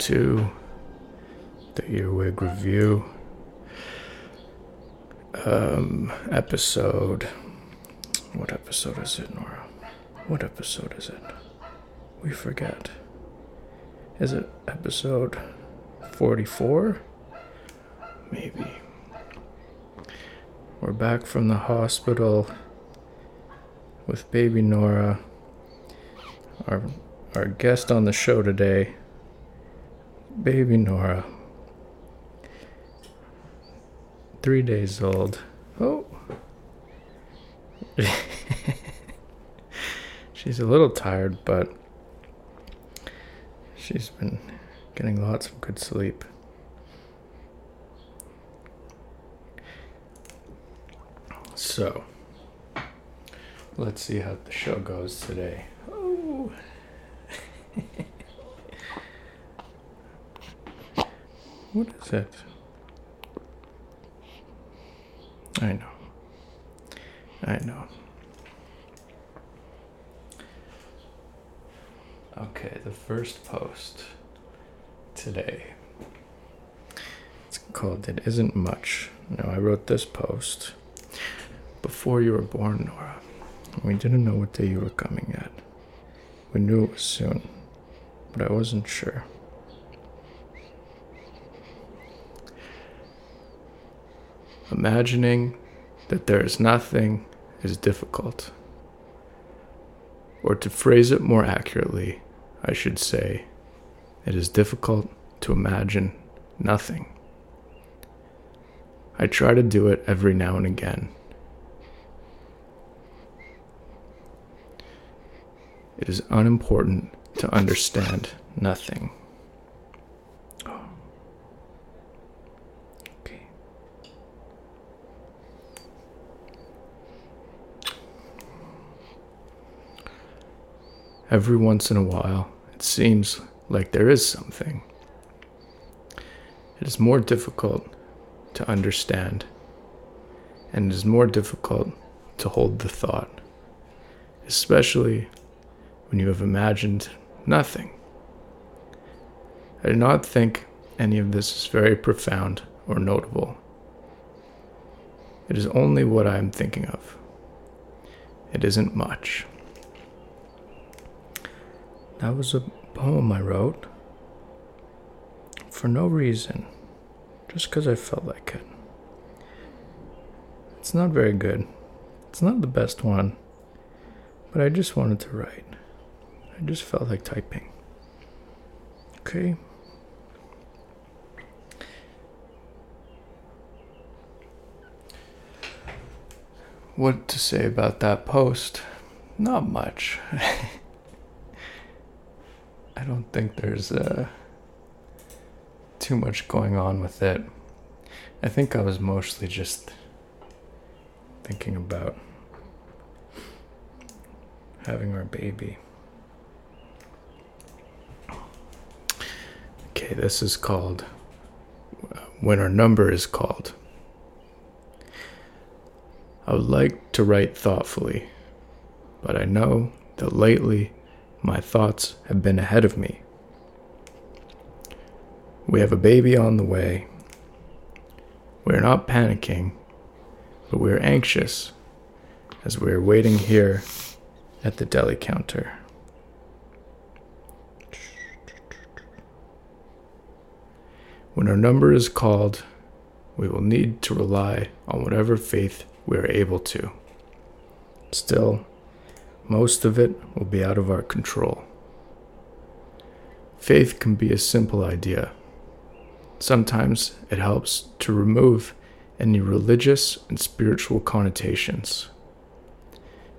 to the Earwig Review um, episode. What episode is it, Nora? What episode is it? We forget. Is it episode 44? Maybe. We're back from the hospital with baby Nora. Our our guest on the show today, baby Nora. 3 days old. Oh. She's a little tired, but she's been getting lots of good sleep. So, let's see how the show goes today. Oh. what is it? I know. I know. Okay, the first post today. It's called It Isn't Much. Now, I wrote this post before you were born, Nora. We didn't know what day you were coming yet. We knew it was soon, but I wasn't sure. Imagining that there is nothing is difficult. Or to phrase it more accurately, I should say, it is difficult to imagine nothing. I try to do it every now and again. It is unimportant to understand nothing. Every once in a while, it seems like there is something. It is more difficult to understand, and it is more difficult to hold the thought, especially when you have imagined nothing. I do not think any of this is very profound or notable. It is only what I am thinking of. It isn't much. That was a poem I wrote for no reason, just because I felt like it. It's not very good. It's not the best one, but I just wanted to write. I just felt like typing. Okay. What to say about that post? Not much. I don't think there's uh, too much going on with it. I think I was mostly just thinking about having our baby. Okay, this is called When Our Number is Called. I would like to write thoughtfully, but I know that lately my thoughts have been ahead of me. We have a baby on the way. We're not panicking, but we're anxious as we're waiting here at the deli counter. When our number is called, we will need to rely on whatever faith we are able to. Still, most of it will be out of our control. Faith can be a simple idea. Sometimes it helps to remove any religious and spiritual connotations,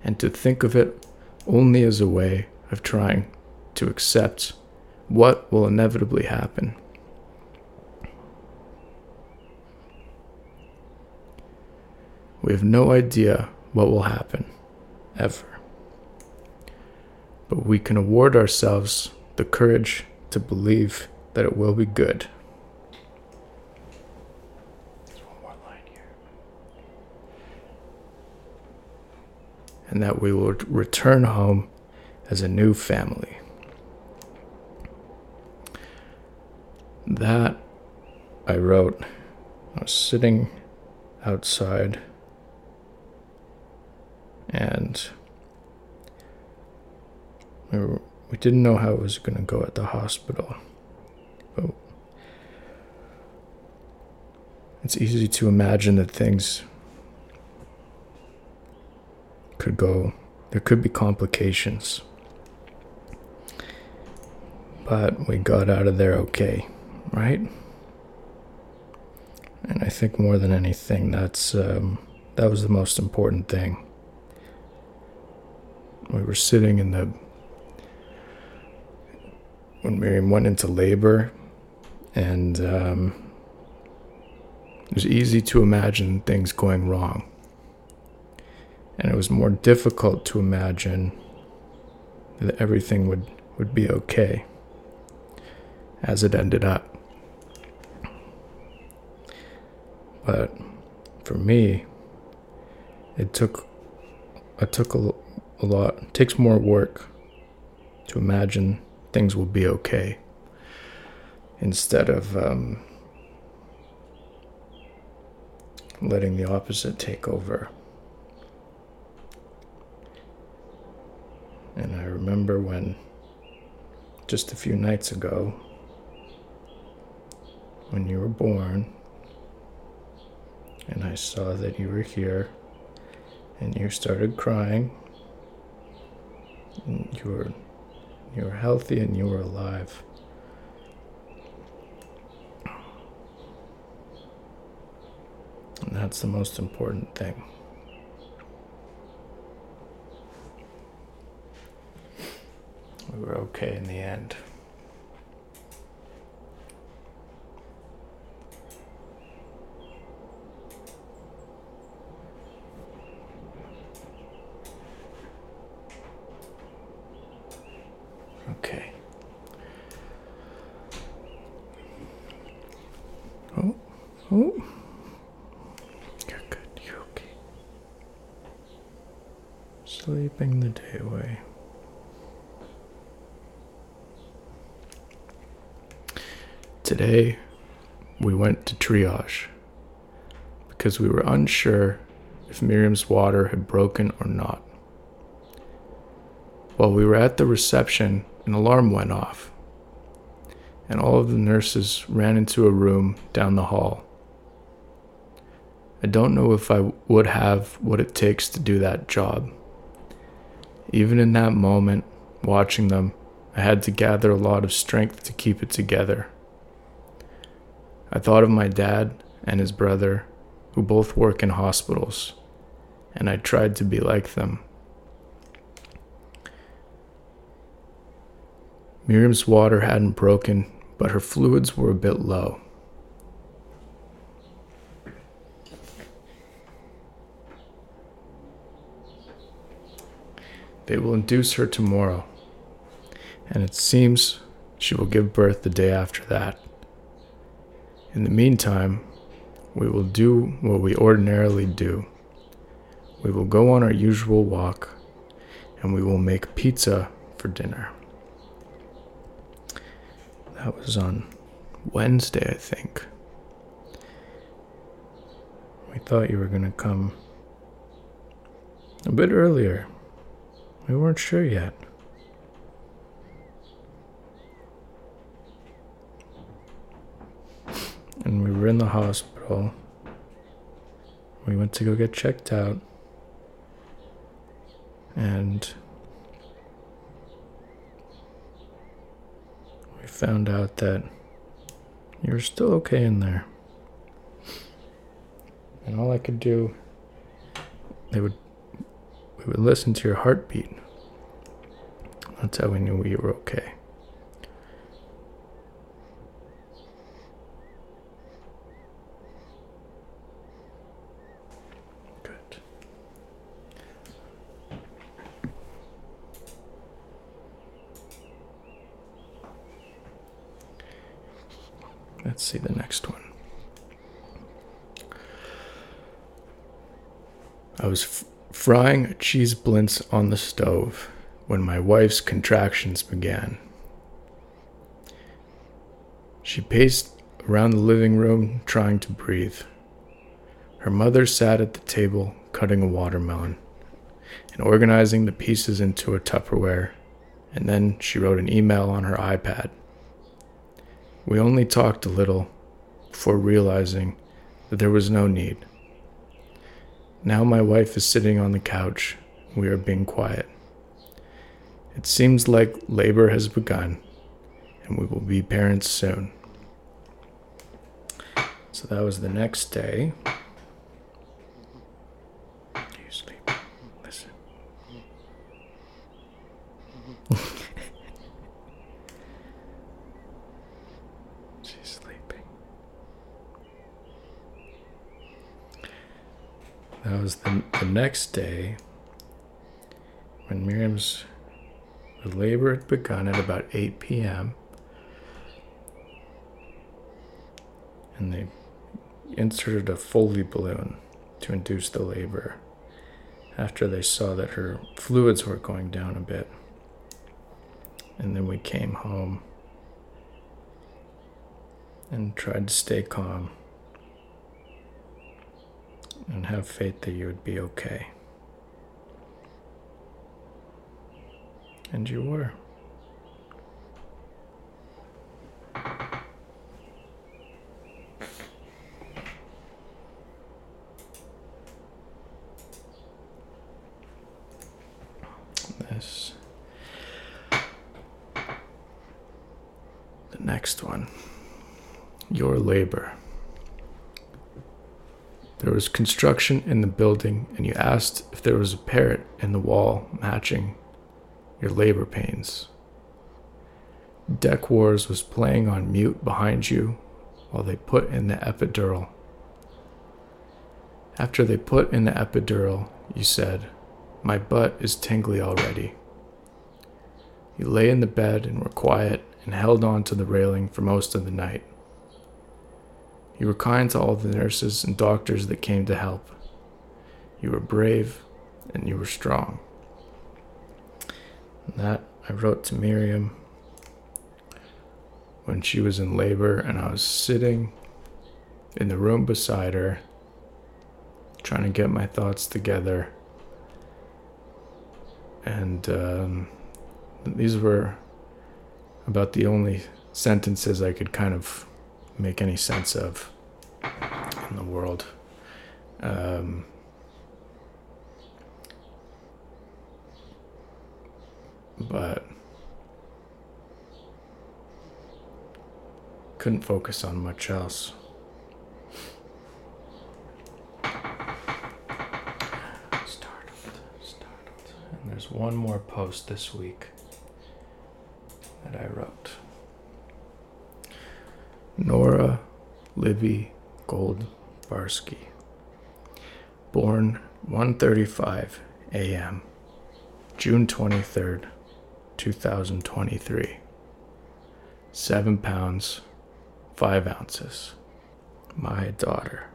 and to think of it only as a way of trying to accept what will inevitably happen. We have no idea what will happen, ever but we can award ourselves the courage to believe that it will be good. And that we will return home as a new family. that, I wrote, I was sitting outside and we, were, we didn't know how it was going to go at the hospital. But it's easy to imagine that things could go, there could be complications. But we got out of there okay, right? And I think more than anything, that's um, that was the most important thing. We were sitting in the when Miriam went into labor, and um, it was easy to imagine things going wrong. And it was more difficult to imagine that everything would, would be okay as it ended up. But for me, it took it took a, a lot. It takes more work to imagine things will be okay instead of um, letting the opposite take over. And I remember when just a few nights ago, when you were born, and I saw that you were here, and you started crying, and you were you were healthy and you are alive. And that's the most important thing. We were okay in the end. Okay. Oh, oh. You're good. You're okay. Sleeping the day away. Today, we went to triage because we were unsure if Miriam's water had broken or not. While we were at the reception, an alarm went off, and all of the nurses ran into a room down the hall. I don't know if I would have what it takes to do that job. Even in that moment, watching them, I had to gather a lot of strength to keep it together. I thought of my dad and his brother, who both work in hospitals, and I tried to be like them. Miriam's water hadn't broken, but her fluids were a bit low. They will induce her tomorrow, and it seems she will give birth the day after that. In the meantime, we will do what we ordinarily do. We will go on our usual walk, and we will make pizza for dinner. That was on Wednesday, I think. We thought you were going to come a bit earlier. We weren't sure yet. And we were in the hospital. We went to go get checked out. And we found out that you were still okay in there. And all I could do, they would, we would listen to your heartbeat. That's how we knew you were okay. Let's see the next one. I was frying cheese blintz on the stove when my wife's contractions began. She paced around the living room, trying to breathe. Her mother sat at the table, cutting a watermelon and organizing the pieces into a Tupperware, and then she wrote an email on her iPad. We only talked a little before realizing that there was no need. Now my wife is sitting on the couch. We are being quiet. It seems like labor has begun, and we will be parents soon. So that was the next day. You sleep. Listen. She's sleeping. That was the, the next day when Miriam's labor had begun at about 8 p.m. And they inserted a Foley balloon to induce the labor after they saw that her fluids were going down a bit. And then we came home and tried to stay calm and have faith that you would be okay. And you were. This. The next one. Your labor. Was construction in the building, and you asked if there was a parrot in the wall matching your labor pains. Deck Wars was playing on mute behind you while they put in the epidural. After they put in the epidural, you said, My butt is tingly already. You lay in the bed and were quiet and held on to the railing for most of the night. You were kind to all the nurses and doctors that came to help. You were brave and you were strong. That I wrote to Miriam when she was in labor, and I was sitting in the room beside her, trying to get my thoughts together. And um, these were about the only sentences I could kind of make any sense of in the world. Um, but couldn't focus on much else. Startled, startled. And there's one more post this week that I wrote. Nora Livy Gold Barsky. Born 1:35 a.m. June 23rd, 2023. 7 pounds, 5 ounces. My daughter.